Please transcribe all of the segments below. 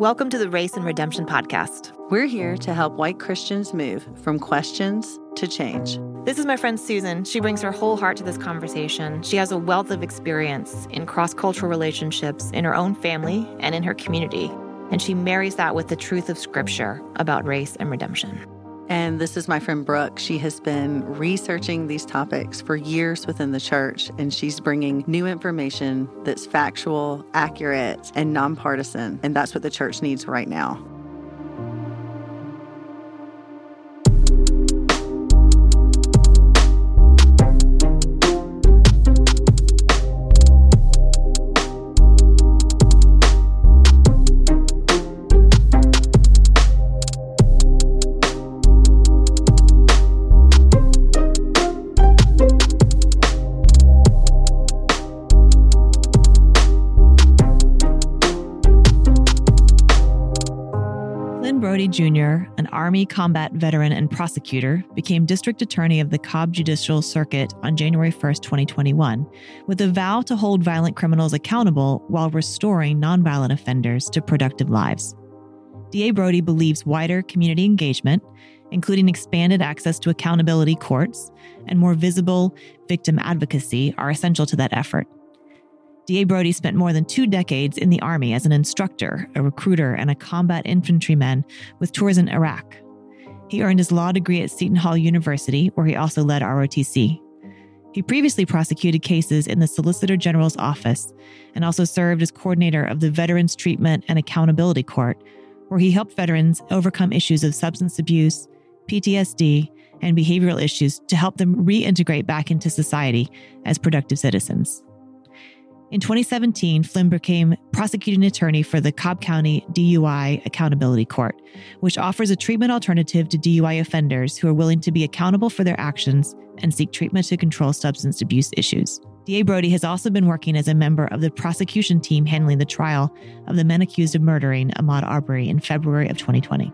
Welcome to the Race and Redemption Podcast. We're here to help white Christians move from questions to change. This is my friend Susan. She brings her whole heart to this conversation. She has a wealth of experience in cross cultural relationships in her own family and in her community. And she marries that with the truth of Scripture about race and redemption. And this is my friend Brooke. She has been researching these topics for years within the church, and she's bringing new information that's factual, accurate, and nonpartisan. And that's what the church needs right now. Army combat veteran and prosecutor, became district attorney of the Cobb Judicial Circuit on January 1, 2021, with a vow to hold violent criminals accountable while restoring nonviolent offenders to productive lives. DA Broady believes wider community engagement, including expanded access to accountability courts and more visible victim advocacy, are essential to that effort. D.A. Broady spent more than two decades in the Army as an instructor, a recruiter, and a combat infantryman with tours in Iraq. He earned his law degree at Seton Hall University, where he also led ROTC. He previously prosecuted cases in the Solicitor General's office and also served as coordinator of the Veterans Treatment and Accountability Court, where he helped veterans overcome issues of substance abuse, PTSD, and behavioral issues to help them reintegrate back into society as productive citizens. In 2017, Flynn became prosecuting attorney for the Cobb County DUI Accountability Court, which offers a treatment alternative to DUI offenders who are willing to be accountable for their actions and seek treatment to control substance abuse issues. DA Broady has also been working as a member of the prosecution team handling the trial of the men accused of murdering Ahmaud Arbery in February of 2020.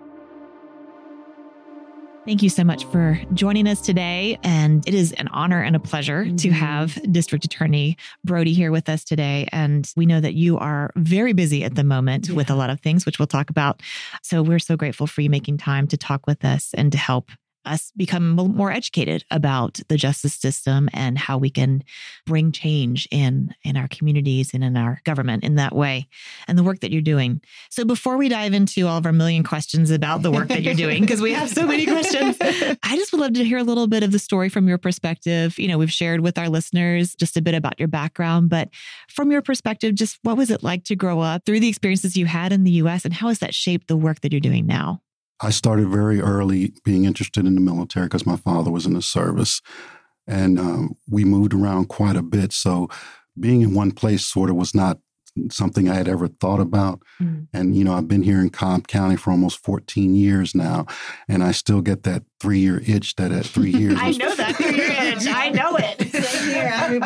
Thank you so much for joining us today. And it is an honor and a pleasure mm-hmm. to have District Attorney Broady here with us today. And we know that you are very busy at the moment yeah. with a lot of things, which we'll talk about. So we're so grateful for you making time to talk with us and to help us become more educated about the justice system and how we can bring change in in our communities and in our government in that way and the work that you're doing. So before we dive into all of our million questions about the work that you're doing because we have so many questions, I just would love to hear a little bit of the story from your perspective. You know, we've shared with our listeners just a bit about your background, but from your perspective just what was it like to grow up through the experiences you had in the US and how has that shaped the work that you're doing now? I started very early being interested in the military because my father was in the service. And um, we moved around quite a bit. So being in one place sort of was not something I had ever thought about. Mm. And, you know, I've been here in Cobb County for almost 14 years now. And I still get that three year itch that at three years. I know that three year itch. I know it. Same here. I'm,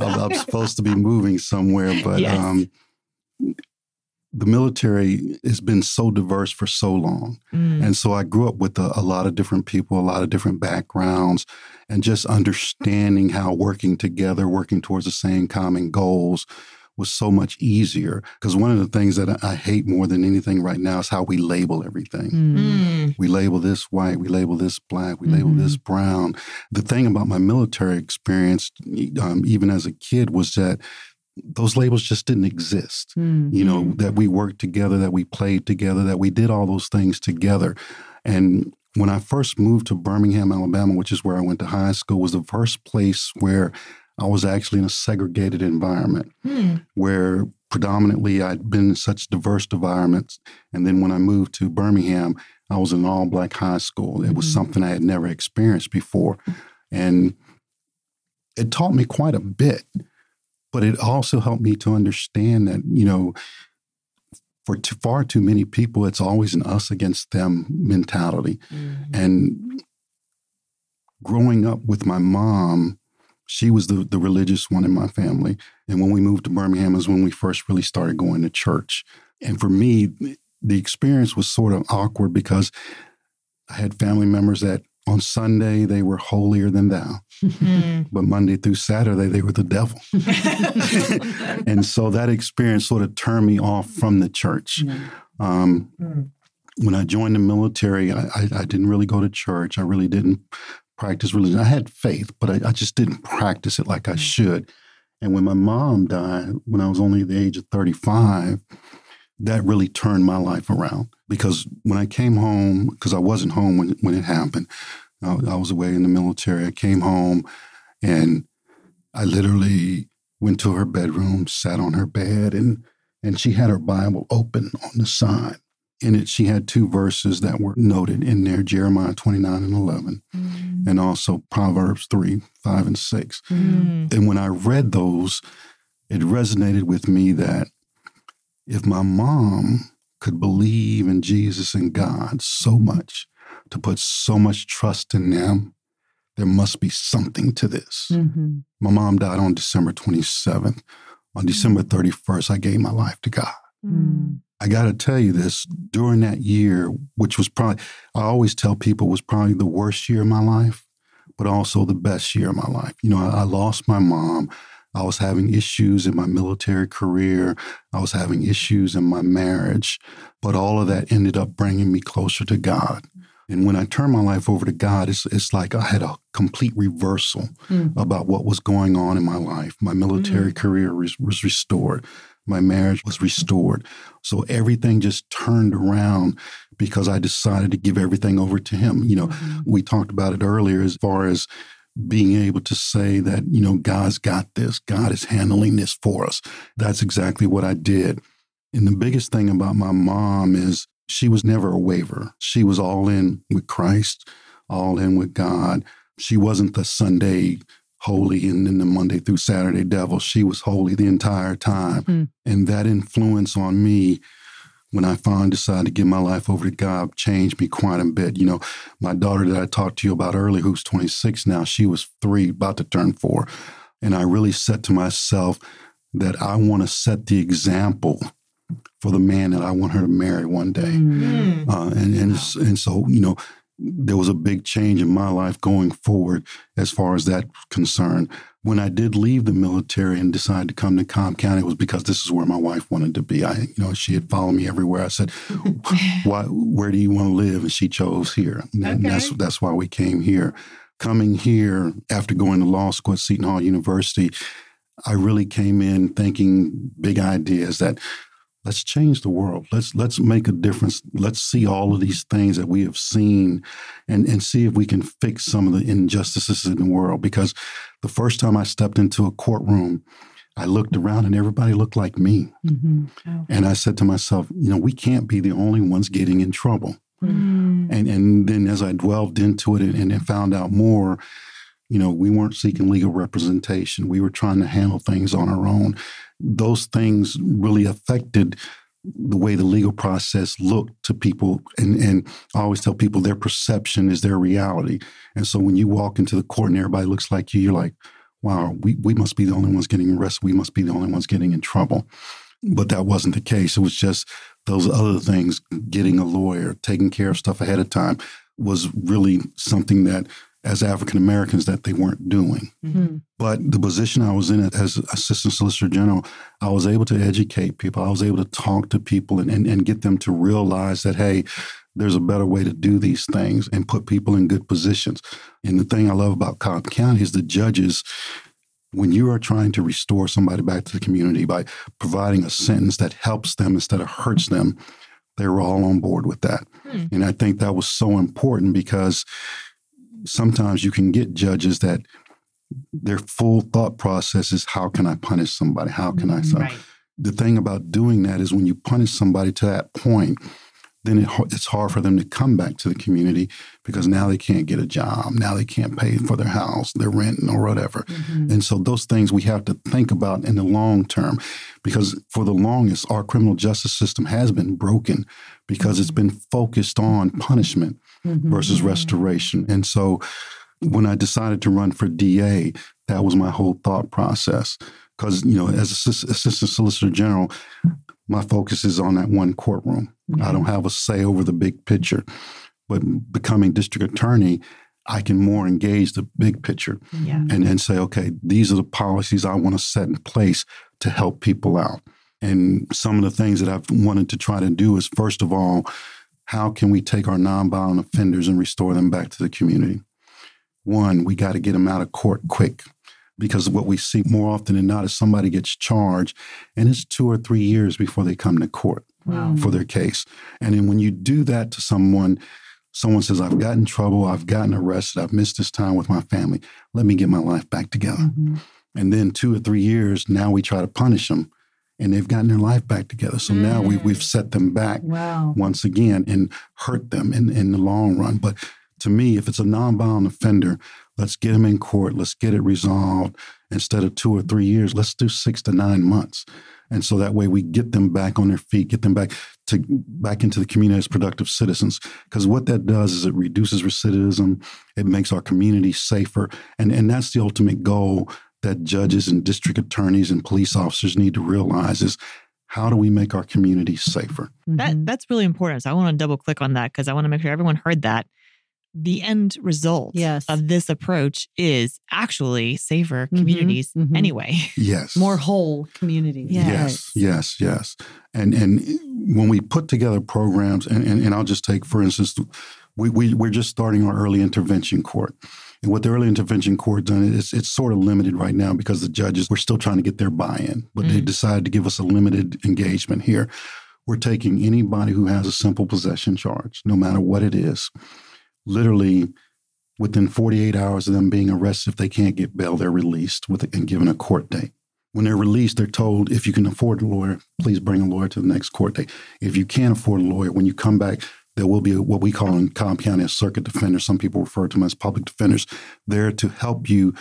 I'm supposed to be moving somewhere, but yes. um, the military has been so diverse for so long. Mm. And so I grew up with a, a, lot of different people, a lot of different backgrounds, and just understanding how working together, working towards the same common goals was so much easier. Because one of the things that I, hate more than anything right now is how we label everything. Mm. We label this white, we label this black, we mm label this mm-hmm. brown. The thing about my military experience, um, even as a kid, was that those labels just didn't exist. Mm-hmm. You know, that we worked together, that we played together, that we did all those things together. And when I first moved to Birmingham, Alabama, which is where I went to high school, was the first place where I was actually in a segregated environment mm. where predominantly I'd been in such diverse environments. And then when I moved to Birmingham, I was in an all black high school. It was mm-hmm. something I had never experienced before. And it taught me quite a bit but it also helped me to understand that, you know, for too, far too many people, it's always an us against them mentality. Mm-hmm. And growing up with my mom, she was the, the religious one in my family. And when we moved to Birmingham is when we first really started going to church. And for me, the experience was sort of awkward because I had family members that on Sunday, they were holier than thou. Mm-hmm. But Monday through Saturday, they were the devil. and so that experience sort of turned me off from the church. Mm-hmm. Um, mm. When I joined the military, I, I, I, didn't really go to church. I really didn't practice religion. I had faith, but I, I just didn't practice it like I mm. should. And when my mom died, when I was only the age of 35, that really turned my life around. Because when I came home, because I wasn't home when, when it happened, I, I was away in the military. I came home and I literally went to her bedroom, sat on her bed, and and she had her Bible open on the side. In it, she had two verses that were noted in there Jeremiah 29 and 11, mm. and also Proverbs 3, 5, and 6. Mm. And when I read those, it resonated with me that if my mom could believe in Jesus and God so much, to put so much trust in them, there must be something to this. Mm-hmm. My mom died on December 27th. On December 31st, I gave my life to God. Mm. I got to tell you this during that year, which was probably, I always tell people was probably the worst year of my life, but also the best year of my life. You know, I, I lost my mom. I was having issues in my military career. I was having issues in my marriage, but all of that ended up bringing me closer to God. And when I turned my life over to God, it's, it's like I had a complete reversal mm. about what was going on in my life. My military mm. career was, was restored. My marriage was restored. So everything just turned around because I decided to give everything over to Him. You know, mm-hmm. we talked about it earlier as far as being able to say that, you know, God's got this, God is handling this for us. That's exactly what I did. And the biggest thing about my mom is she was never a waver. She was all in with Christ, all in with God. She wasn't the Sunday holy and then the Monday through Saturday devil. She was holy the entire time. Mm. And that influence on me when I finally decided to give my life over to God changed me quite a bit. You know, my daughter that I talked to you about earlier, who's 26 now, she was three, about to turn four. And I really said to myself that I want to set the example for the man that I want her to marry one day. Mm. Uh, and and, wow. and so, you know, there was a big change in my life going forward as far as that concerned. When I did leave the military and decided to come to Cobb County, it was because this is where my wife wanted to be. I, you know, she had followed me everywhere. I said, "Why? Where do you want to live?" And she chose here. And okay. that's that's why we came here. Coming here after going to law school at Seton Hall University, I really came in thinking big ideas that let's change the world. Let's let's make a difference. Let's see all of these things that we have seen and, and see if we can fix some of the injustices in the world. Because the first time I stepped into a courtroom, I looked around and everybody looked like me. Mm-hmm. Oh. And I said to myself, you know, we can't be the only ones getting in trouble. Mm-hmm. And and then as I dwelled into it and, and found out more, you know, we weren't seeking legal representation. We were trying to handle things on our own those things really affected the way the legal process looked to people. And, and I always tell people their perception is their reality. And so when you walk into the court and everybody looks like you, you're like, wow, we, we must be the only ones getting arrested. We must be the only ones getting in trouble. But that wasn't the case. It was just those other things, getting a lawyer, taking care of stuff ahead of time was really something that as African Americans that they weren't doing. Mm-hmm. But the position I was in as Assistant Solicitor General, I was able to educate people. I was able to talk to people and, and, and get them to realize that, hey, there's a better way to do these things and put people in good positions. And the thing I love about Cobb County is the judges, when you are trying to restore somebody back to the community by providing a sentence that helps them instead of hurts them, they were all on board with that. Hmm. And I think that was so important because sometimes you can get judges that their full thought process is how can I punish somebody? How can I? So right. the thing about doing that is when you punish somebody to that point, then it, it's hard for them to come back to the community because now they can't get a job. Now they can't pay for their house, their rent, or whatever. Mm-hmm. And so those things we have to think about in the long term because for the longest, our criminal justice system has been broken because mm-hmm. it's been focused on punishment mm-hmm. versus restoration. And so when I decided to run for DA, that was my whole thought process. Because, you know, as Assistant Solicitor General, my focus is on that one courtroom. Mm-hmm. I don't have a say over the big picture. But becoming district attorney, I can more engage the big picture yeah. and then say, okay, these are the policies I want to set in place to help people out. And some of the things that I've wanted to try to do is, first of all, how can we take our nonviolent offenders and restore them back to the community? One, we got to get them out of court quick because what we see more often than not is somebody gets charged and it's two or three years before they come to court wow. for their case. And then when you do that to someone, someone says, I've gotten in trouble, I've gotten arrested, I've missed this time with my family, let me get my life back together. Mm-hmm. And then two or three years, now we try to punish them and they've gotten their life back together. So mm. now we, we've set them back wow. once again and hurt them in, in the long run. But to me, if it's a nonviolent offender, let's get them in court, let's get it resolved. Instead of two or three years, let's do six to nine months. And so that way we get them back on their feet, get them back to back into the community as productive citizens. Because what that does is it reduces recidivism, it makes our community safer. And, and that's the ultimate goal that judges and district attorneys and police officers need to realize is how do we make our communities safer? That mm-hmm. that's really important. So I want to double click on that because I want to make sure everyone heard that. The end result yes. of this approach is actually safer mm-hmm. communities mm-hmm. anyway. Yes. More whole communities. Yes. yes, yes, yes. And and when we put together programs, and, and, and I'll just take, for instance, we, we, we're just starting our early intervention court. And what the early intervention court done is it's sort of limited right now because the judges were still trying to get their buy-in, but mm. they decided to give us a limited engagement here. We're taking anybody who has a simple possession charge, no matter what it is, literally within 48 hours of them being arrested, if they can't get bail, they're released with and given a court date. When they're released, they're told if you can afford a lawyer, please bring a lawyer to the next court date. If you can't afford a lawyer, when you come back, there will be what we call in Cobb County a circuit defender. Some people refer to them as public defenders. There to help you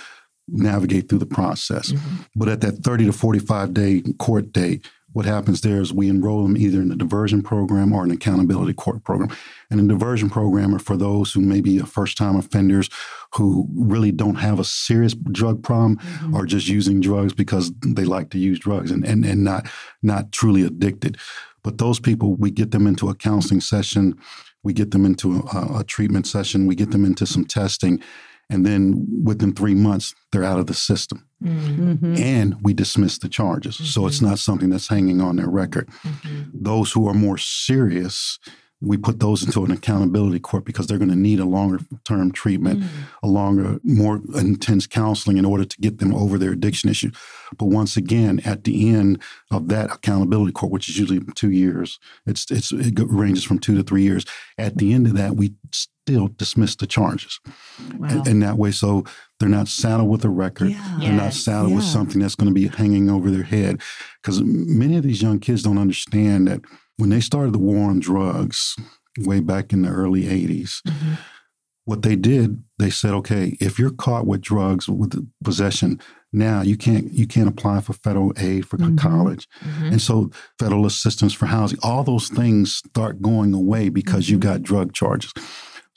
navigate through the process. Mm-hmm. But at that 30 to 45 day court date, what happens there is we enroll them either in a diversion program or an accountability court program. And a diversion program are for those who may be first time offenders who really don't have a serious drug problem mm-hmm. or just using drugs because they like to use drugs and, and, and not not truly addicted. But those people, we get them into a counseling session, we get them into a, a treatment session, we get them into some testing, and then within three months, they're out of the system. Mm-hmm. And we dismiss the charges. Mm-hmm. So it's mm-hmm. not something that's hanging on their record. Mm-hmm. Those who are more serious, we put those into an accountability court because they're going to need a longer term treatment, mm. a longer, more intense counseling in order to get them over their addiction issue. But once again, at the end of that accountability court, which is usually two years, it's, it's it ranges from two to three years. At the end of that, we still dismiss the charges, wow. and, and, that way, so they're not saddled with a record. Yeah. They're yes. not saddled yeah. with something that's going to be hanging over their head. Because many of these young kids don't understand that when they started the war on drugs way back in the early 80s, mm-hmm. what they did, they said, okay, if you're caught with drugs with possession, now you can't you can't apply for federal aid for mm-hmm. college. Mm-hmm. And so federal assistance for housing, all those things start going away because you mm-hmm. got drug charges.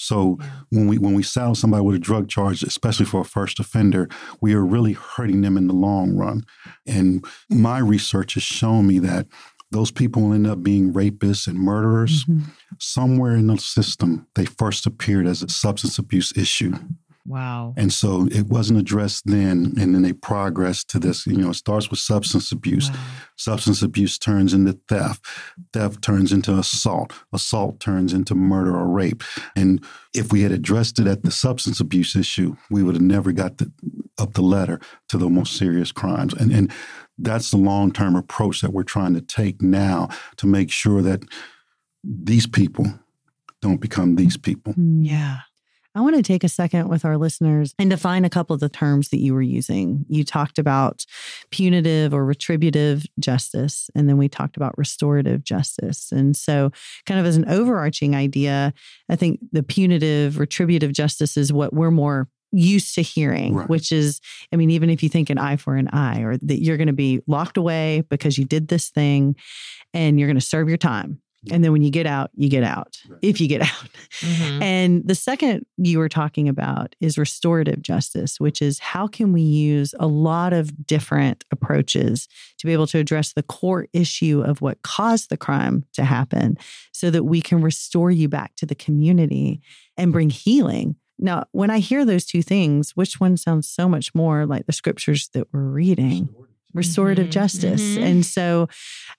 So when we when we saddle somebody with a drug charge, especially for a first offender, we are really hurting them in the long run. And my research has shown me that those people end up being rapists and murderers. Mm-hmm. Somewhere in the system, they first appeared as a substance abuse issue. Wow. And so it wasn't addressed then, and then they progressed to this. You know, it starts with substance abuse. Wow. Substance abuse turns into theft. Theft turns into assault. Assault turns into murder or rape. And if we had addressed it at the substance abuse issue, we would have never got the, up the ladder to the most serious crimes. And, and that's the long term approach that we're trying to take now to make sure that these people don't become these people. Hmm. Yeah. I want to take a second with our listeners and define a couple of the terms that you were using. You talked about punitive or retributive justice, and then we talked about restorative justice. And so, kind of as an overarching idea, I think the punitive, retributive justice is what we're more used to hearing, right. which is, I mean, even if you think an eye for an eye, or that you're going to be locked away because you did this thing and you're going to serve your time. And then when you get out, you get out, right. if you get out. Mm-hmm. And the second you were talking about is restorative justice, which is how can we use a lot of different approaches to be able to address the core issue of what caused the crime to happen so that we can restore you back to the community and bring healing now, when I hear those two things, which one sounds so much more like the scriptures that we're reading? restorative mm-hmm. justice. Mm-hmm. And so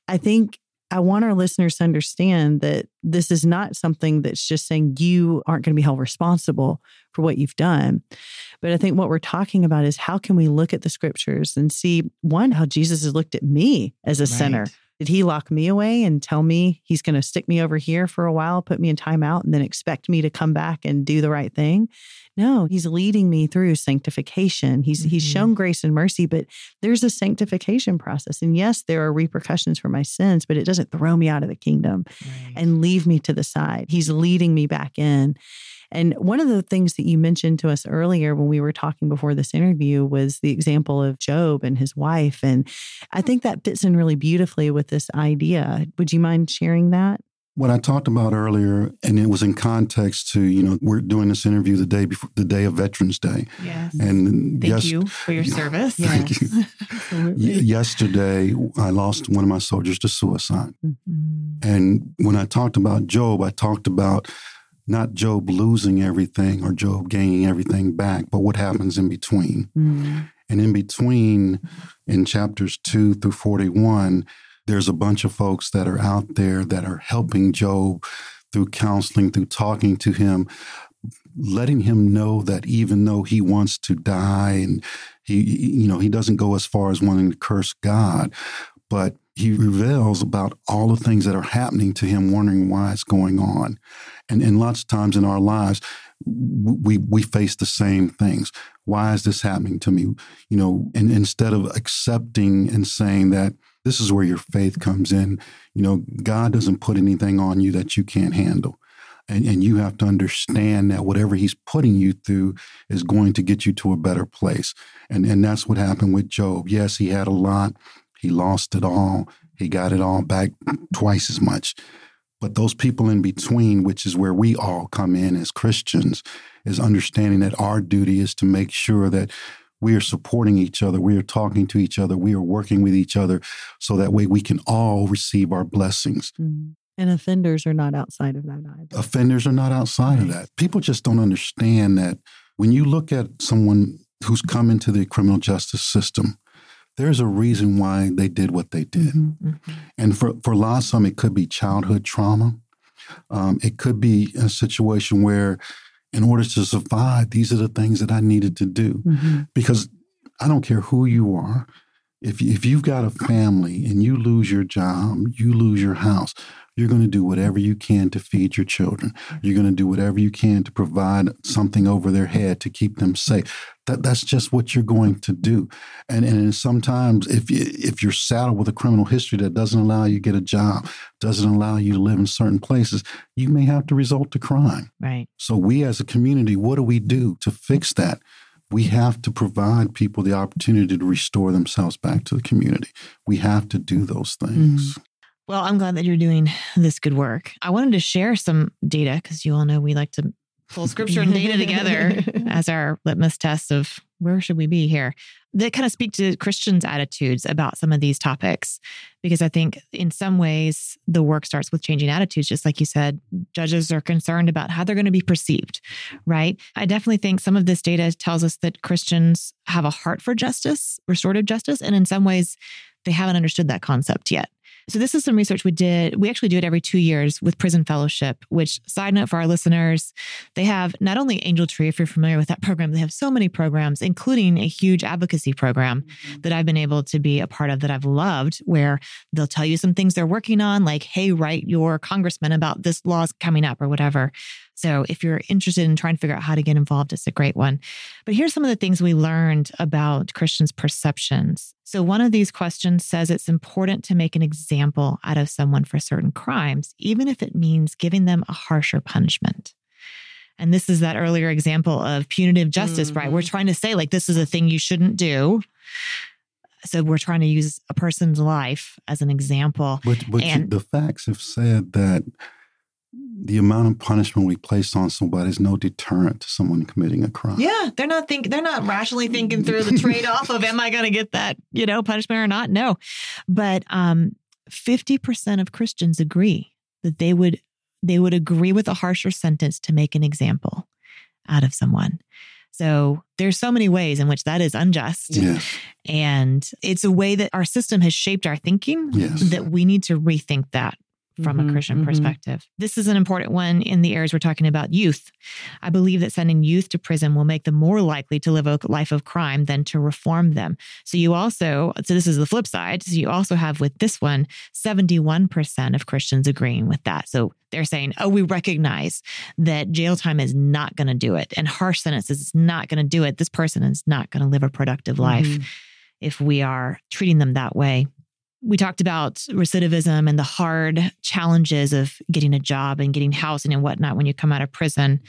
I think I want our listeners to understand that this is not something that's just saying you aren't going to be held responsible for what you've done. But I think what we're talking about is how can we look at the scriptures and see one, how Jesus has looked at me as a right. sinner. Did he lock me away and tell me he's going to stick me over here for a while, put me in timeout, and then expect me to come back and do the right thing? No, he's leading me through sanctification. He's mm-hmm. he's shown grace and mercy, but there's a sanctification process. And yes, there are repercussions for my sins, but it doesn't throw me out of the kingdom right. and leave me to the side. He's leading me back in. And one of the things that you mentioned to us earlier when we were talking before this interview was the example of Job and his wife. And I think that fits in really beautifully with this idea. Would you mind sharing that? What I talked about earlier, and it was in context to, you know, we're doing this interview the day before the day of Veterans Day. Yes. And thank yes, you for your service. Thank yes. you. yesterday, I lost one of my soldiers to suicide. Mm-hmm. And when I talked about Job, I talked about not Job losing everything or Job gaining everything back, but what happens in between. Mm. And in between, in chapters 2 through 41, there's a bunch of folks that are out there that are helping Job through counseling, through talking to him, letting him know that even though he wants to die and he, you know, he doesn't go as far as wanting to curse God, but he reveals about all the things that are happening to him, wondering why it's going on. And, and lots of times in our lives, we we face the same things. Why is this happening to me? You know, and instead of accepting and saying that this is where your faith comes in, you know, God doesn't put anything on you that you can't handle. And, and you have to understand that whatever he's putting you through is going to get you to a better place. And and that's what happened with Job. Yes, he had a lot. He lost it all. He got it all back twice as much. But those people in between, which is where we all come in as Christians, is understanding that our duty is to make sure that we are supporting each other, we are talking to each other, we are working with each other, so that way we can all receive our blessings. Mm-hmm. And offenders are not outside of that either. Offenders are not outside right. of that. People just don't understand that when you look at someone who's come into the criminal justice system, there's a reason why they did what they did. Mm-hmm, mm-hmm. And for, for a lot of some, it could be childhood trauma. Um, it could be a situation where, in order to survive, these are the things that I needed to do. Mm-hmm. Because I don't care who you are, if, if you've got a family and you lose your job, you lose your house, you're going to do whatever you can to feed your children. You're going to do whatever you can to provide something over their head to keep them safe. That that's just what you're going to do. And and sometimes if you, if you're saddled with a criminal history that doesn't allow you to get a job, doesn't allow you to live in certain places, you may have to resort to crime. Right. So we as a community, what do we do to fix that? we have to provide people the opportunity to restore themselves back to the community. We have to do those things. Mm. Well, I'm glad that you're doing this good work. I wanted to share some data because you all know we like to pull scripture and data together as our litmus test of where should we be here. That kind of speak to christians attitudes about some of these topics because i think in some ways the work starts with changing attitudes just like you said judges are concerned about how they're going to be perceived right? I definitely think some of this data tells us that christians have a heart for justice restorative justice and in some ways they haven't understood that concept yet so this is some research we did. We actually do it every two years with Prison Fellowship, which side note for our listeners, they have not only Angel Tree, if you're familiar with that program, they have so many programs, including a huge advocacy program mm-hmm. that I've been able to be a part of that I've loved, where they'll tell you some things they're working on, like, hey, write your congressman about this law's coming up or whatever. So if you're interested in trying to figure out how to get involved, it's a great one. But here's some of the things we learned about Christians' perceptions. So one of these questions says it's important to make an example out of someone for certain crimes, even if it means giving them a harsher punishment. And this is that earlier example of punitive justice, mm-hmm. right? We're mm-hmm. trying to say, like, this is a thing you shouldn't do. So we're trying to use a person's life as an example. But, but and, the facts have said that the amount of punishment we place on somebody is no deterrent to someone committing a crime. Yeah, they're not think they're not rationally thinking through the trade off of am I going to get that you know punishment or not. No, but um, fifty percent of Christians agree that they would they would agree with a harsher sentence to make an example out of someone. So there's so many ways in which that is unjust. Yes. And it's a way that our system has shaped our thinking Yes. that we need to rethink that from Mhm, a Christian mhm. perspective. This is an important one in the areas we're talking about youth. I believe that sending youth to prison will make them more likely to live a life of crime than to reform them. So you also, so this is the flip side. So you also have with this one, 71% of Christians agreeing with that. So they're saying, oh, we recognize that jail time is not going to do it and harsh sentences is not going to do it. This person is not going to live a productive life Mhm. if we are treating them that way. We talked about recidivism and the hard challenges of getting a job and getting housing and whatnot when you come out of prison.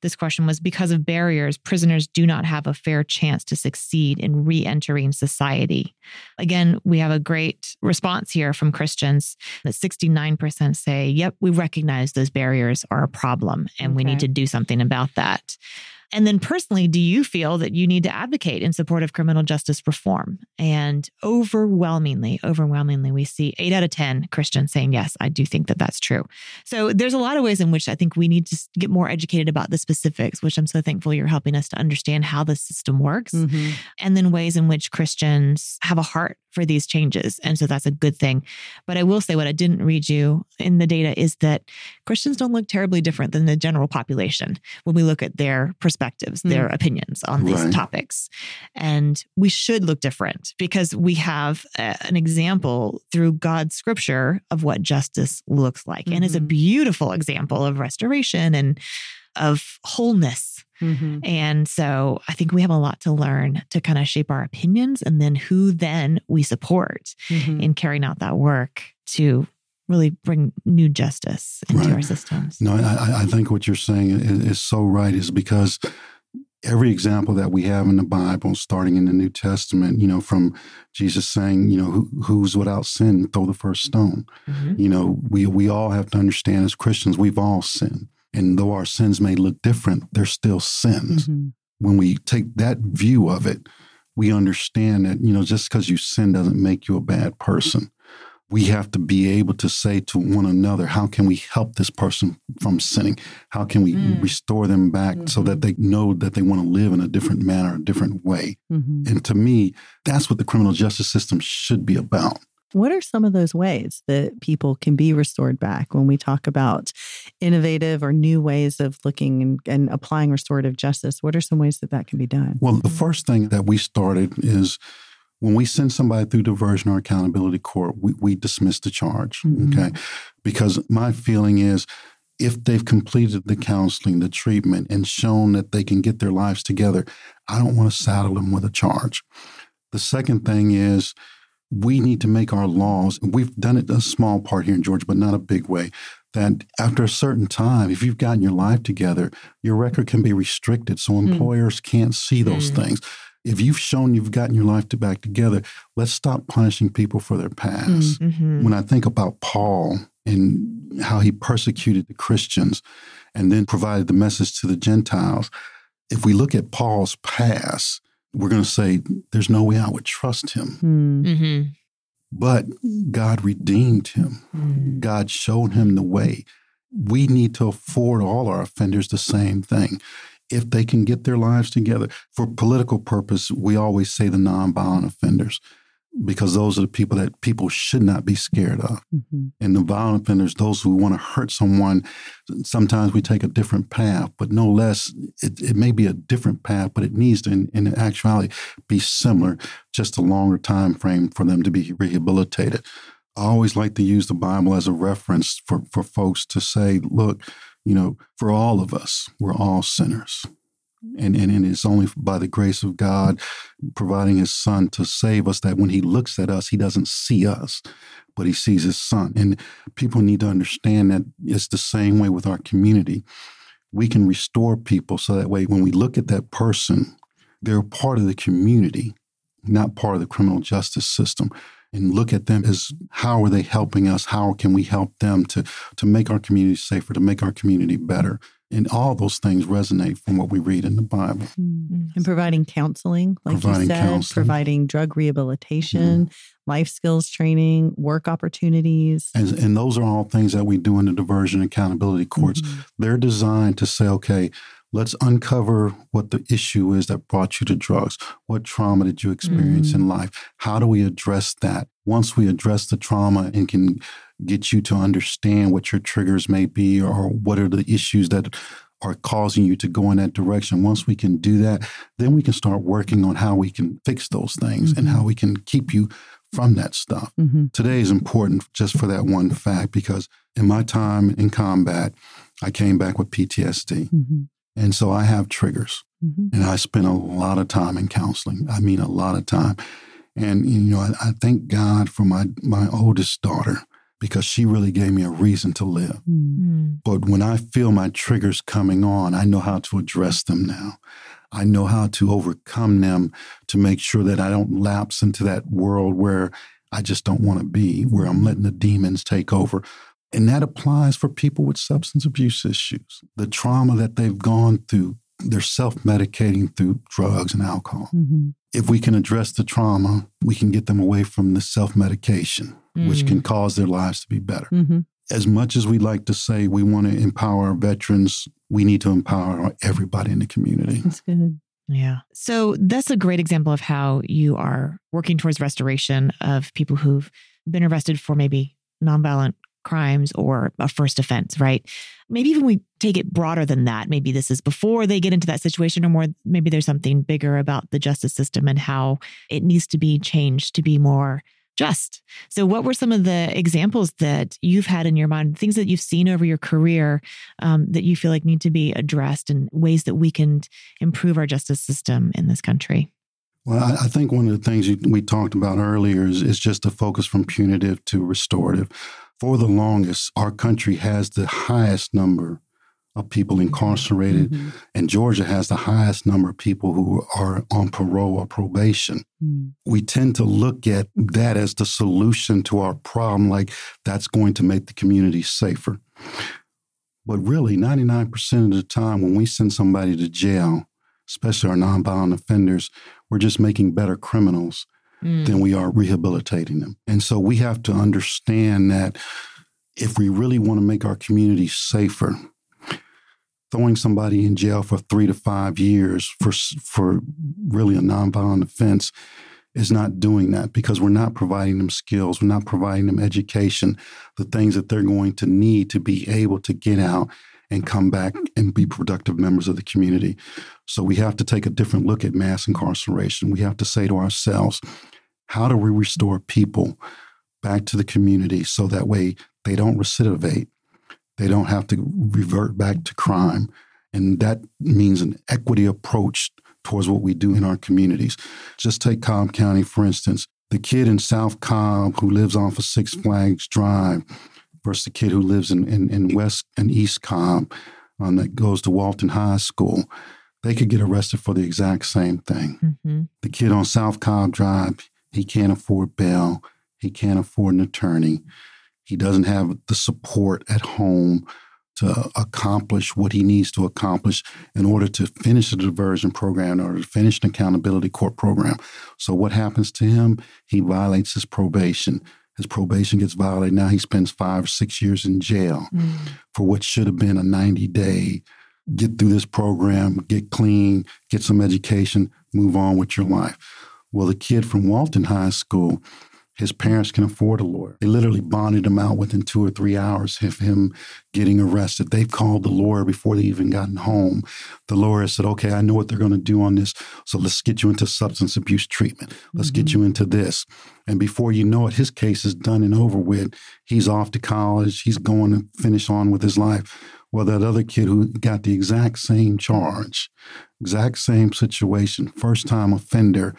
This question was because of barriers, prisoners do not have a fair chance to succeed in re entering society. Again, we have a great response here from Christians that 69% say, yep, we recognize those barriers are a problem and we need to do something about that. And then personally, do you feel that you need to advocate in support of criminal justice reform? And overwhelmingly, overwhelmingly, we see eight out of 10 Christians saying, yes, I do think that that's true. So there's a lot of ways in which I think we need to get more educated about the specifics, which I'm so thankful you're helping us to understand how the system works. Mhm. And then ways in which Christians have a heart for these changes. And so that's a good thing. But I will say what I didn't read you in the data is that Christians don't look terribly different than the general population when we look at their perspectives, their opinions on these Right. topics. And we should look different because we have a- an example through God's scripture of what justice looks like. And is a Mhm. beautiful example of restoration and of wholeness. Mhm. And so I think we have a lot to learn to kind of shape our opinions and then who then we support Mhm. in carrying out that work to really bring new justice into Right. our systems. No, I, I- think what you're saying is, is so right, is because every example that we have in the Bible, starting in the New Testament, you know, from Jesus saying, you know, Who, who's without sin, throw the first stone. Mhm. You know, we, we all have to understand as Christians, we've all sinned. And though our sins may look different, they're still sins. Mhm. When we take that view of it, we understand that, you know, just because you sin doesn't make you a bad person. We have to be able to say to one another, how can we help this person from sinning? How can we Mm. restore them back so that they know that they want to live in a different manner, a different way? Mhm. And to me, that's what the criminal justice system should be about. What are some of those ways that people can be restored back when we talk about innovative or new ways of looking and, and applying restorative justice? What are some ways that that can be done? Well, the first thing that we started is when we send somebody through diversion or accountability court, we, we dismiss the charge. Mhm. Okay. Because my feeling is if they've completed the counseling, the treatment, and shown that they can get their lives together, I don't want to saddle them with a charge. The second thing is we need to make our laws, we've done it a small part here in Georgia, but not a big way, that after a certain time, if you've gotten your life together, your record can be restricted so employers can't see those Mm. things. If you've shown you've gotten your life to back together, let's stop punishing people for their past. Mhm. When I think about Paul and how he persecuted the Christians and then provided the message to the Gentiles, if we look at Paul's past, we're going to say, there's no way I would trust him. Hmm. Mhm. But God redeemed him, Mhm. God showed him the way. We need to afford all our offenders the same thing. If they can get their lives together for political purpose, we always say the nonviolent offenders because those are the people that people should not be scared of. Mhm. And the violent offenders, those who want to hurt someone, sometimes we take a different path, but no less, it, it may be a different path, but it needs to, in, in actuality, be similar, just a longer time frame for them to be rehabilitated. I always like to use the Bible as a reference for, for folks to say, look, you know, for all of us, we're all sinners. And, and, and it's only by the grace of God providing his son to save us that when he looks at us, he doesn't see us, but he sees his son. And people need to understand that it's the same way with our community. We can restore people so that way when we look at that person, they're part of the community, not part of the criminal justice system. And look at them as how are they helping us? How can we help them to, to make our community safer, to make our community better? And all those things resonate from what we read in the Bible. Hmm. And providing counseling, like Providing you said, counseling. providing drug rehabilitation, life skills training, work opportunities. And, and those are all things that we do in the diversion accountability courts. Mhm. They're designed to say, okay, Let's uncover what the issue is that brought you to drugs. What trauma did you experience mm-hmm. in life? How do we address that? Once we address the trauma and can get you to understand what your triggers may be or what are the issues that are causing you to go in that direction. Once we can do that, then we can start working on how we can fix those things mm-hmm. and how we can keep you from that stuff. Mm-hmm. Today is important just for that one fact because in my time in combat, I came back with PTSD. Mm-hmm. And so I have triggers. Mm-hmm. And I spent a lot of time in counseling. I mean, a lot of time. And, you know, I, I thank God for my, my oldest daughter because she really gave me a reason to live. Mm-hmm. But when I feel my triggers coming on, I know how to address them now. I know how to overcome them to make sure that I don't lapse into that world where I just don't want to be, where I'm letting the demons take over. And that applies for people with substance abuse issues. The trauma that they've gone through, they're self medicating through drugs and alcohol. Mm-hmm. If we can address the trauma, we can get them away from the self medication, mm-hmm. which can mm. cause their lives to be better. Mm-hmm. As much as we like to say we want to empower our veterans, we need to empower everybody in the community. That's good. Yeah. So that's a great example of how you are working towards restoration of people who've been arrested for maybe nonviolent crimes or a first offense, right? Maybe even we take it broader than that. Maybe this is before they get into that situation, or more, maybe there's something bigger about the justice system and how it needs to be changed to be more just. So, what were some of the examples that you've had in your mind, things that you've seen over your career um, that you feel like need to be addressed and ways that we can improve our justice system in this country? Well, I, think one of the things you, we talked about earlier is, is just to focus from punitive to restorative. For the longest, our country has the highest number of people incarcerated, mm-hmm. and Georgia has the highest number of people who are on parole or probation. Mm. We tend to look at that as the solution to our problem, like that's going to make the community safer. But really, 99% of the time, when we send somebody to jail, especially our nonviolent offenders, we're just making better criminals mm. than we are rehabilitating them. And so we have to understand that if we really want to make our community safer, throwing somebody in jail for three to five years for for really a nonviolent offense is not doing that because we're not providing them skills, we're not providing them education, the things that they're going to need to be able to get out and come back and be productive members of the community. So we have to take a different look at mass incarceration. We have to say to ourselves, how do we restore people back to the community so that way they don't recidivate? They don't have to revert back to crime. And that means an equity approach towards what we do in our communities. Just take Cobb County, for instance. The kid in South Cobb who lives off of Six Flags Drive the kid who lives in, in, in West and East Cobb um, that goes to Walton High School, they could get arrested for the exact same thing. Mm-hmm. The kid on South Cobb Drive, he can't afford bail, he can't afford an attorney. He doesn't have the support at home to accomplish what he needs to accomplish in order to finish the diversion program or to finish an accountability court program. So what happens to him? He violates his probation. His probation gets violated. Now he spends five or six years in jail mm. for what should have been a 90 day get through this program, get clean, get some education, move on with your life. Well, the kid from Walton High School, his parents can afford a lawyer. They literally bonded him out within two or three hours of him getting arrested. They've called the lawyer before they even gotten home. The lawyer said, okay, I know what they're going to do on this. So let's get you into substance abuse treatment. Let's mm-hmm. get you into this. And before you know it, his case is done and over with. He's off to college. He's going to finish on with his life. Well, that other kid who got the exact same charge, exact same situation, first time offender,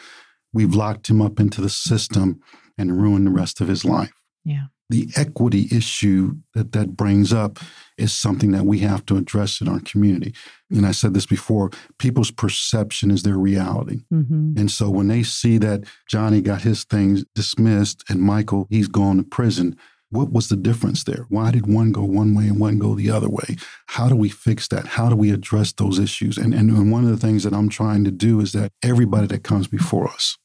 we've locked him up into the system and ruin the rest of his life. Yeah. The equity issue that that brings up is something that we have to address in our community. And I said this before people's perception is their reality. Mm-hmm. And so when they see that Johnny got his things dismissed and Michael, he's gone to prison, what was the difference there? Why did one go one way and one go the other way? How do we fix that? How do we address those issues? And, and one of the things that I'm trying to do is that everybody that comes before us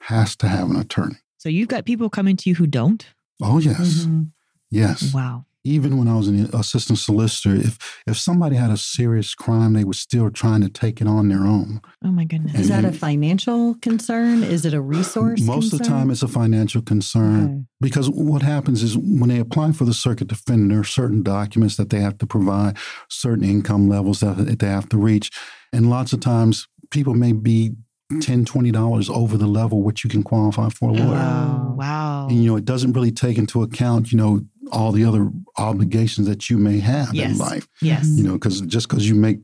has to have an attorney. So you've got people coming to you who don't? Oh, yes. Mm-hmm. Yes. Wow. even when I was an assistant solicitor, if if somebody had a serious crime, they were still trying to take it on their own. Oh my goodness! Is that a financial concern? Is it a resource? Most concern? of the time, it's a financial concern okay. because what happens is when they apply for the circuit defender, there are certain documents that they have to provide, certain income levels that they have to reach, and lots of times people may be Mm. 10 $20 over the level which you can qualify for a lawyer. Oh, wow. Wow. And, you know, it doesn't really take into account, you know, all the other obligations that you may have yes. in life. Yes. You know, because just because you make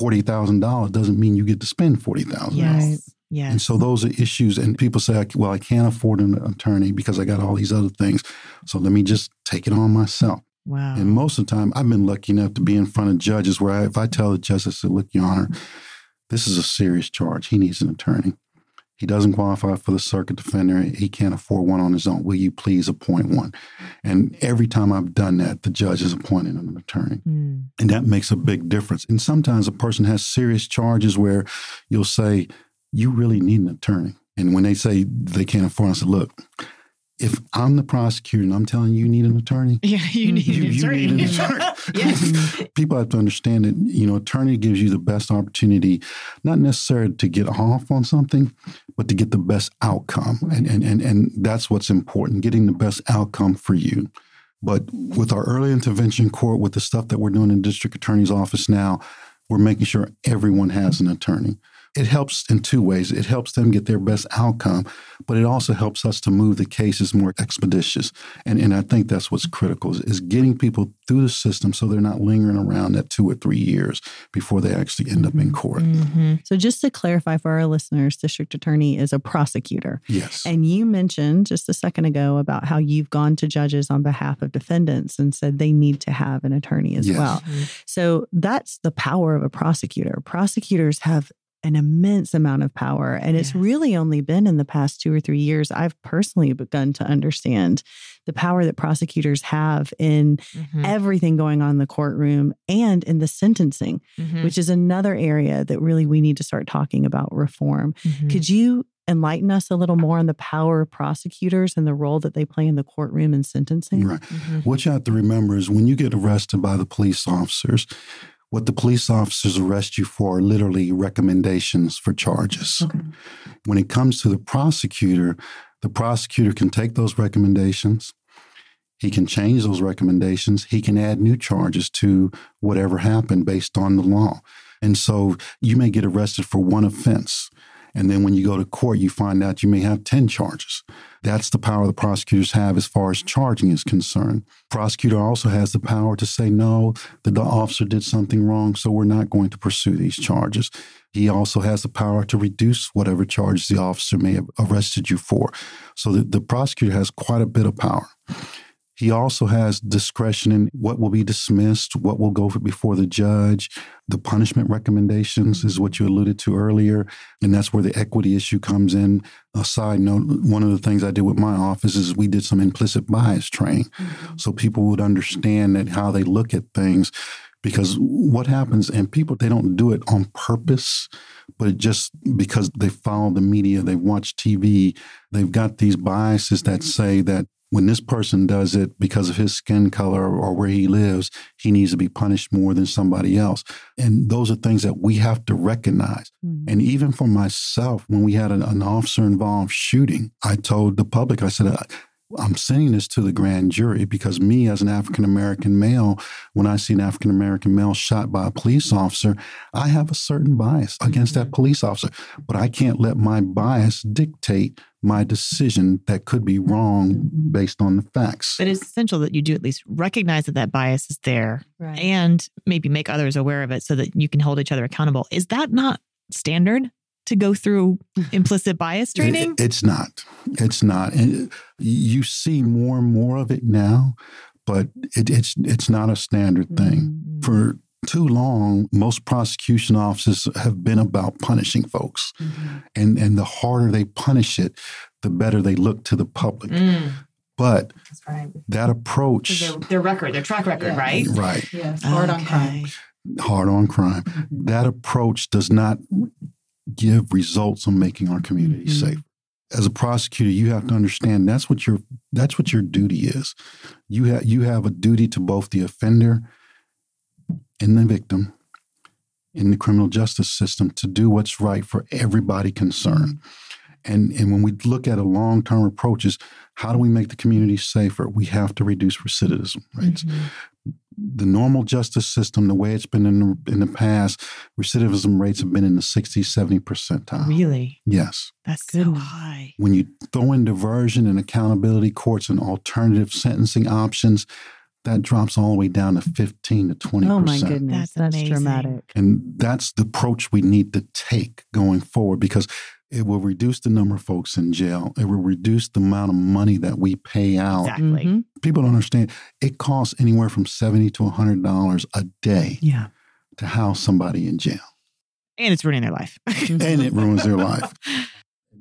$40,000 doesn't mean you get to spend $40,000. Yes. Yes. And so those are issues. And people say, well, I can't afford an attorney because I got all these other things. So let me just take it on myself. Wow. And most of the time, I've been lucky enough to be in front of judges where I, if I tell the judge, I said, look, Your Honor, this is a serious charge. He needs an attorney. He doesn't qualify for the circuit defender. He can't afford one on his own. Will you please appoint one? And every time I've done that, the judge has appointed an attorney. Mm. And that makes a big difference. And sometimes a person has serious charges where you'll say, You really need an attorney. And when they say they can't afford, I said, Look, if I'm the prosecutor and I'm telling you you need an attorney, yeah, you need, you, an, attorney. You need an attorney. yes. People have to understand that, you know, attorney gives you the best opportunity, not necessarily to get off on something, but to get the best outcome. And, and, and, and that's what's important, getting the best outcome for you. But with our early intervention court, with the stuff that we're doing in the district attorney's office now, we're making sure everyone has an attorney it helps in two ways. It helps them get their best outcome, but it also helps us to move the cases more expeditious. And, and I think that's what's critical is, is getting people through the system so they're not lingering around that two or three years before they actually end mm-hmm. up in mm-hmm. court. Mm-hmm. So just to clarify for our listeners, district attorney is a prosecutor. Yes. And you mentioned just a second ago about how you've gone to judges on behalf of defendants and said they need to have an attorney as yes. well. Mm-hmm. So that's the power of a prosecutor. Prosecutors have an immense amount of power. And it's really only been in the past two or three years I've personally begun to understand the power that prosecutors have in mm-hmm. everything going on in the courtroom and in the sentencing, mm-hmm. which is another area that really we need to start talking about reform. Mm-hmm. Could you enlighten us a little more on the power of prosecutors and the role that they play in the courtroom and sentencing? Right. Mm-hmm. What you have to remember is when you get arrested by the police officers, what the police officers arrest you for are literally recommendations for charges. Okay. When it comes to the prosecutor, the prosecutor can take those recommendations. He can change those recommendations. He can add new charges to whatever happened based on the law. And so you may get arrested for one offense. And then when you go to court, you find out you may have 10 charges. That's the power the prosecutors have as far as charging is concerned. Prosecutor also has the power to say, no, the, officer did something wrong, so we're not going to pursue these charges. He also has the power to reduce whatever charges the officer may have arrested you for. So the, the prosecutor has quite a bit of power. He also has discretion in what will be dismissed, what will go before the judge. The punishment recommendations is what you alluded to earlier. And that's where the equity issue comes in. A side note one of the things I did with my office is we did some implicit bias training mm-hmm. so people would understand that how they look at things. Because what happens, and people, they don't do it on purpose, but just because they follow the media, they watch TV, they've got these biases that say that when this person does it because of his skin color or where he lives, he needs to be punished more than somebody else. And those are things that we have to recognize. Mm-hmm. And even for myself, when we had an, an officer involved shooting, I told the public, I said, I'm sending this to the grand jury because me, as an African American male, when I see an African American male shot by a police officer, I have a certain bias against that mm-hmm. police officer. But I can't let my bias dictate my decision that could be wrong mm-hmm. based on the facts. But it's essential that you do at least recognize that that bias is there right. and maybe make others aware of it so that you can hold each other accountable. Is that not standard? To go through implicit bias training? It, it's not. It's not. And you see more and more of it now, but it, it's it's not a standard thing. Mm-hmm. For too long, most prosecution offices have been about punishing folks, mm-hmm. and and the harder they punish it, the better they look to the public. Mm. But right. that approach, their, their, record, their track record, yeah. right? Right. Yes. Hard okay. on crime. Hard on crime. Mm-hmm. That approach does not give results on making our community mm-hmm. safe. As a prosecutor, you have to understand that's what you're that's what your duty is. You have you have a duty to both the offender and the victim in the criminal justice system to do what's right for everybody concerned. And, and when we look at a long term approach, is how do we make the community safer? We have to reduce recidivism rates. Mm-hmm. The normal justice system, the way it's been in the, in the past, recidivism rates have been in the 60, 70 percentile. Really? Yes. That's Good. so high. When you throw in diversion and accountability courts and alternative sentencing options, that drops all the way down to 15 to 20 Oh my goodness. That's, that's dramatic. And that's the approach we need to take going forward because it will reduce the number of folks in jail. It will reduce the amount of money that we pay out. Exactly. Mm-hmm. People don't understand. It costs anywhere from 70 to $100 a day yeah. to house somebody in jail. And it's ruining their life. and it ruins their life.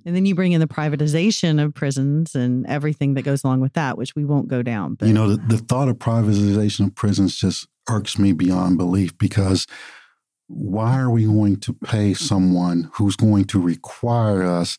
And then you bring in the privatization of prisons and everything that goes along with that, which we won't go down. But you know, the, the thought of privatization of prisons just irks me beyond belief because why are we going to pay someone who's going to require us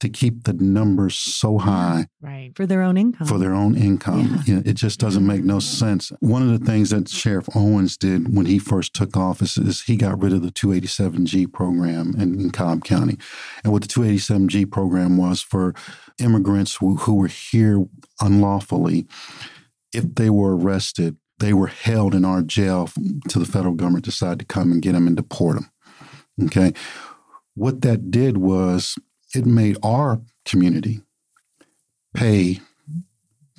to keep the numbers so high right for their own income. for their own income? Yeah. It just doesn't make no sense. One of the things that sheriff owens did when he first took office is he got rid of the 287g program in, in cobb county. And what the 287g program was for immigrants who, who were here unlawfully if they were arrested they were held in our jail until the federal government decided to come and get them and deport them. Okay. What that did was it made our community pay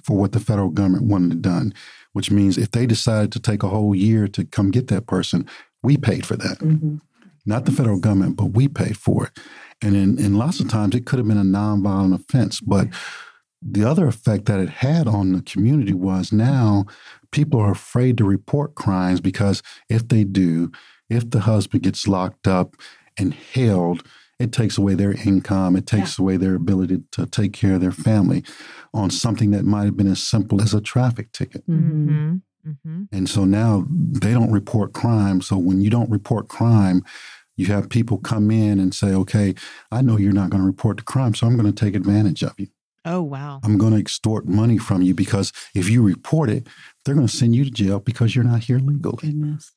for what the federal government wanted done, which means if they decided to take a whole year to come get that person, we paid for that. Mm-hmm. Not the federal government, but we paid for it. And in, in lots of times, it could have been a nonviolent offense. But the other effect that it had on the community was now people are afraid to report crimes because if they do, if the husband gets locked up and held, it takes away their income. It takes yeah. away their ability to take care of their family on something that might have been as simple as a traffic ticket. Mm-hmm. Mm-hmm. And so now they don't report crime. So when you don't report crime, you have people come in and say, okay, I know you're not going to report the crime, so I'm going to take advantage of you. Oh, wow. I'm going to extort money from you because if you report it, they're going to send you to jail because you're not here legally. Goodness.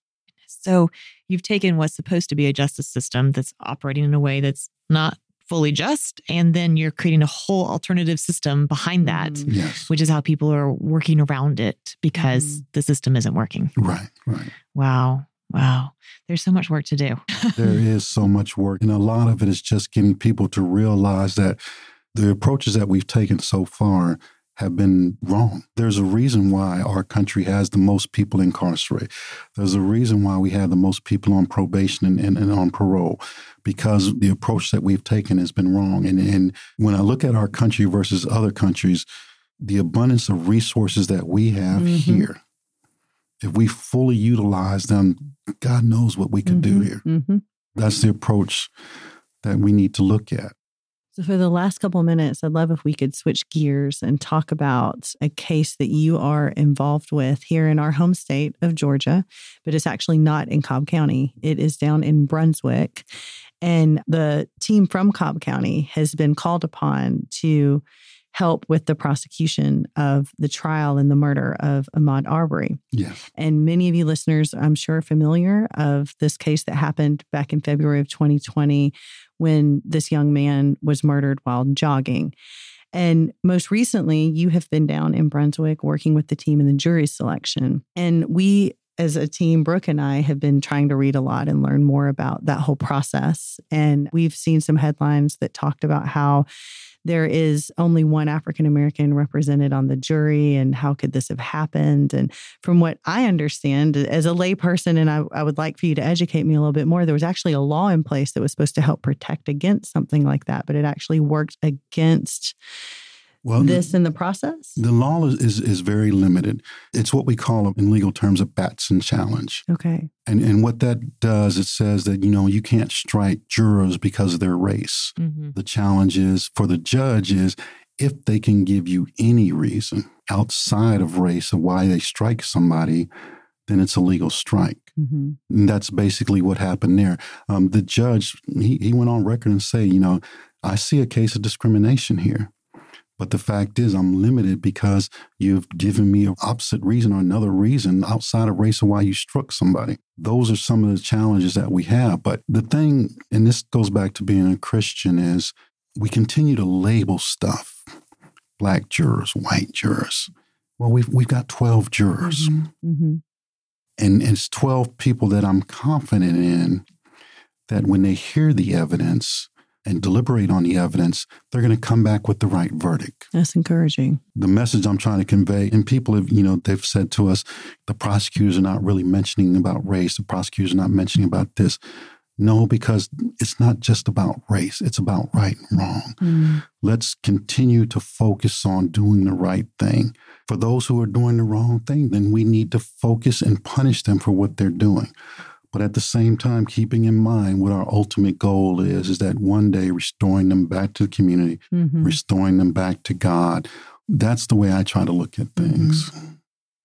So you've taken what's supposed to be a justice system that's operating in a way that's not fully just, and then you're creating a whole alternative system behind that, mm. yes. which is how people are working around it because mm. the system isn't working. Right, right. Wow. Wow. There's so much work to do. there is so much work. And a lot of it is just getting people to realize that the approaches that we've taken so far have been wrong. There's a reason why our country has the most people incarcerated. There's a reason why we have the most people on probation and, and, and, on parole because the approach that we've taken has been wrong. And, and when I look at our country versus other countries, the abundance of resources that we have mm-hmm. here, if we fully utilize them, God knows what we could mm-hmm. do here. Mm-hmm. That's the approach that we need to look at. So, for the last couple minutes, I'd love if we could switch gears and talk about a case that you are involved with here in our home state of Georgia, but it's actually not in Cobb County. It is down in Brunswick. And the team from Cobb County has been called upon to help with the prosecution of the trial and the murder of Ahmaud Arbery. Yes. And many of you listeners, I'm sure, are familiar of this case that happened back in February of 2020 when this young man was murdered while jogging. And most recently, you have been down in Brunswick working with the team in the jury selection. And we, as a team, Brooke and I have been trying to read a lot and learn more about that whole process. And we've seen some headlines that talked about how there is only one African American represented on the jury, and how could this have happened? And from what I understand, as a layperson, and I, I would like for you to educate me a little bit more, there was actually a law in place that was supposed to help protect against something like that, but it actually worked against well, this in the process? The law is, is, is very limited. It's what we call in legal terms a Batson challenge. Okay. And and what that does, it says that you know you can't strike jurors because of their race. Mm-hmm. The challenge is for the judge is if they can give you any reason outside of race of why they strike somebody, then it's a legal strike. Mm-hmm. And that's basically what happened there. Um, the judge he, he went on record and say, you know, I see a case of discrimination here But the fact is, I'm limited because you've given me an opposite reason or another reason outside of race of why you struck somebody. Those are some of the challenges that we have. But the thing, and this goes back to being a Christian, is we continue to label stuff black jurors, white jurors. Well, we've, we've got 12 jurors. Mm-hmm. Mm-hmm. And it's 12 people that I'm confident in that when they hear the evidence, and deliberate on the evidence, they're going to come back with the right verdict. That's encouraging. The message I'm trying to convey, and people have, you know, they've said to us, the prosecutors are not really mentioning about race, the prosecutors are not mentioning about this. No, because it's not just about race, it's about right and wrong. Mm. Let's continue to focus on doing the right thing. For those who are doing the wrong thing, then we need to focus and punish them for what they're doing but at the same time keeping in mind what our ultimate goal is is that one day restoring them back to the community mm-hmm. restoring them back to god that's the way i try to look at things mm-hmm.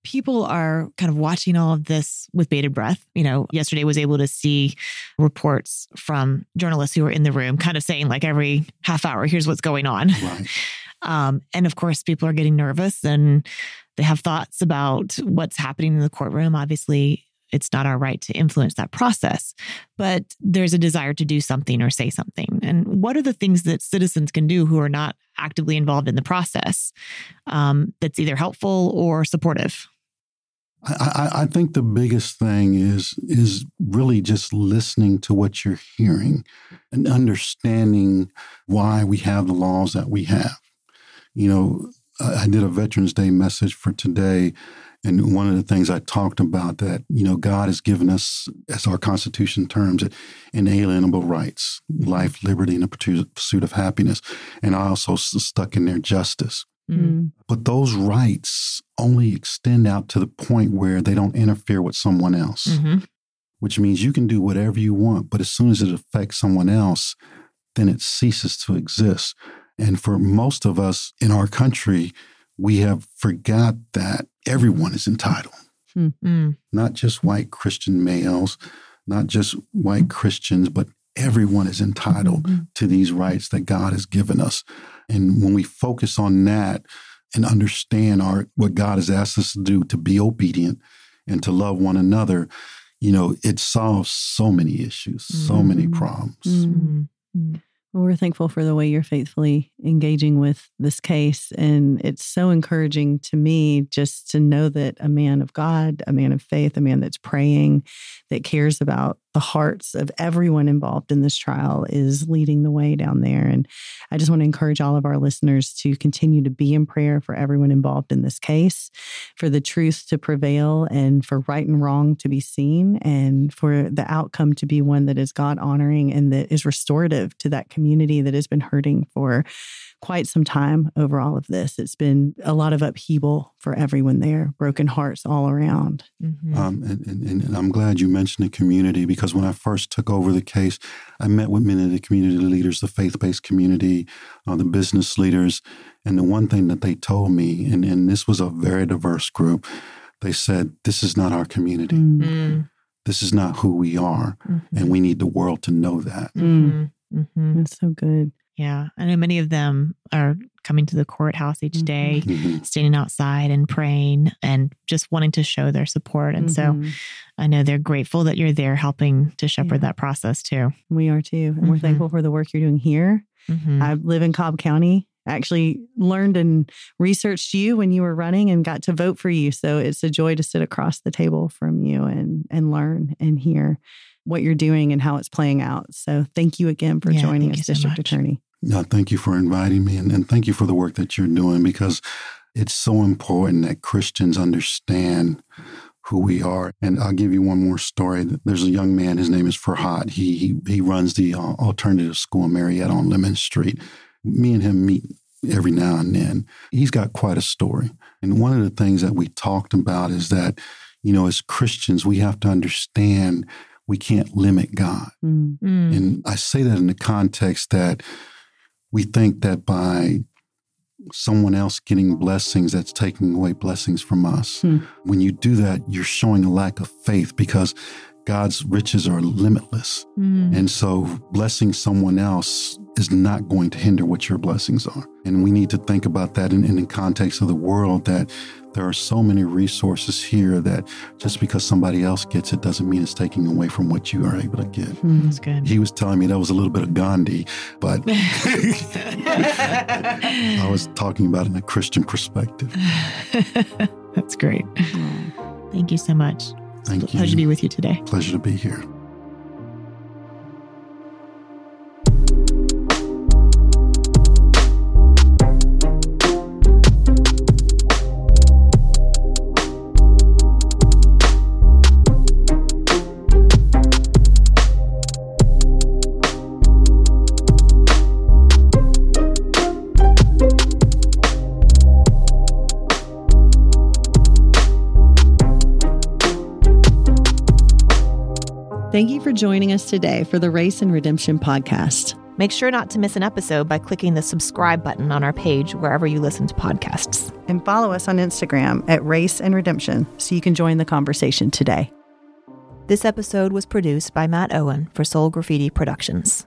people are kind of watching all of this with bated breath you know yesterday was able to see reports from journalists who were in the room kind of saying like every half hour here's what's going on right. um, and of course people are getting nervous and they have thoughts about what's happening in the courtroom obviously it's not our right to influence that process, but there's a desire to do something or say something. And what are the things that citizens can do who are not actively involved in the process um, that's either helpful or supportive? I, I, think the biggest thing is is really just listening to what you're hearing and understanding why we have the laws that we have. You know, I did a Veterans Day message for today, and one of the things I talked about that, you know, God has given us, as our Constitution terms it, inalienable rights, life, liberty, and the pursuit of happiness. And I also stuck in there justice. Mm. But those rights only extend out to the point where they don't interfere with someone else, mm-hmm. which means you can do whatever you want, but as soon as it affects someone else, then it ceases to exist. And for most of us in our country, we have forgot that everyone is entitled, mm-hmm. not just white Christian males, not just white Christians, but everyone is entitled mm-hmm. to these rights that God has given us. And when we focus on that and understand our what God has asked us to do to be obedient and to love one another, you know, it solves so many issues, mm-hmm. so many mm-hmm. problems. Well, we're thankful for the way you're faithfully engaging with this case. And it's so encouraging to me just to know that a man of God, a man of faith, a man that's praying, that cares about the hearts of everyone involved in this trial is leading the way down there. And I just want to encourage all of our listeners to continue to be in prayer for everyone involved in this case, for the truth to prevail and for right and wrong to be seen, and for the outcome to be one that is God honoring and that is restorative to that community that has been hurting for quite some time over all of this. It's been a lot of upheaval for everyone there, broken hearts all around. Mm-hmm. Um, and, and, and, I'm glad you mentioned the community because when I first took over the case, I met with many of the community leaders, the faith based community, uh, the business leaders. And the one thing that they told me, and, and this was a very diverse group, they said, This is not our community. Mm-hmm. This is not who we are. Mm-hmm. And we need the world to know that. Mm-hmm. Mm-hmm. That's so good. Yeah. I know many of them are coming to the courthouse each day, mm-hmm. standing outside and praying and just wanting to show their support. And mm-hmm. so I know they're grateful that you're there helping to shepherd yeah. that process too. We are too. And mm-hmm. we're thankful for the work you're doing here. Mm-hmm. I live in Cobb County. I actually learned and researched you when you were running and got to vote for you. So it's a joy to sit across the table from you and and learn and hear what you're doing and how it's playing out. So thank you again for yeah, joining us, District so Attorney. No, thank you for inviting me and, and thank you for the work that you're doing because it's so important that Christians understand who we are. And I'll give you one more story. There's a young man, his name is Farhad. He, he, he runs the uh, alternative school in Marietta on Lemon Street. Me and him meet every now and then. He's got quite a story. And one of the things that we talked about is that, you know, as Christians, we have to understand we can't limit God. Mm. mm. And I say that in the context that we think that by someone else getting blessings, that's taking away blessings from us. Mm. When you do that, you're showing a lack of faith because God's riches are limitless. Mm. And so blessing someone else is not going to hinder what your blessings are. And we need to think about that in, in the context of the world that there are so many resources here that just because somebody else gets it doesn't mean it's taking away from what you are able to get. Mm, that's good. He was telling me that was a little bit of Gandhi, but I was talking about it in a Christian perspective. that's great. Thank you so much. Thank you. Pleasure to be with you today. Pleasure to be here. Thank you for joining us today for the Race and Redemption podcast. Make sure not to miss an episode by clicking the subscribe button on our page wherever you listen to podcasts. And follow us on Instagram at Race and Redemption so you can join the conversation today. This episode was produced by Matt Owen for Soul Graffiti Productions.